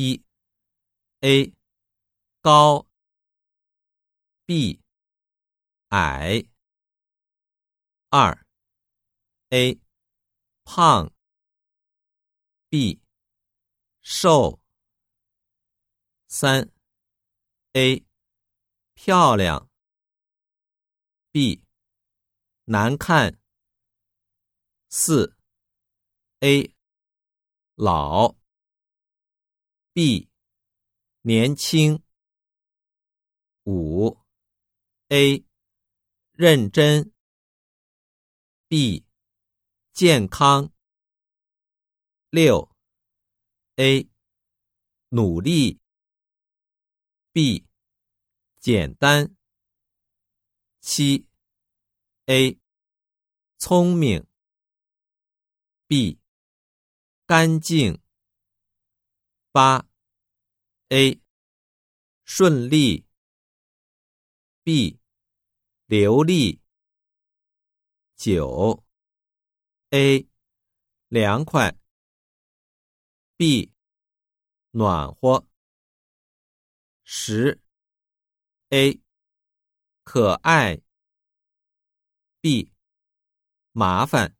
一 A 高 B 矮二 A 胖 B 瘦三 A 漂亮 B 难看四 A 老 B 年轻。五 A 认真。B 健康。六 A 努力。B 简单。七 A 聪明。B 干净。八 A 顺利 B 流利九 A 凉快 B 暖和十 A 可爱 B 麻烦。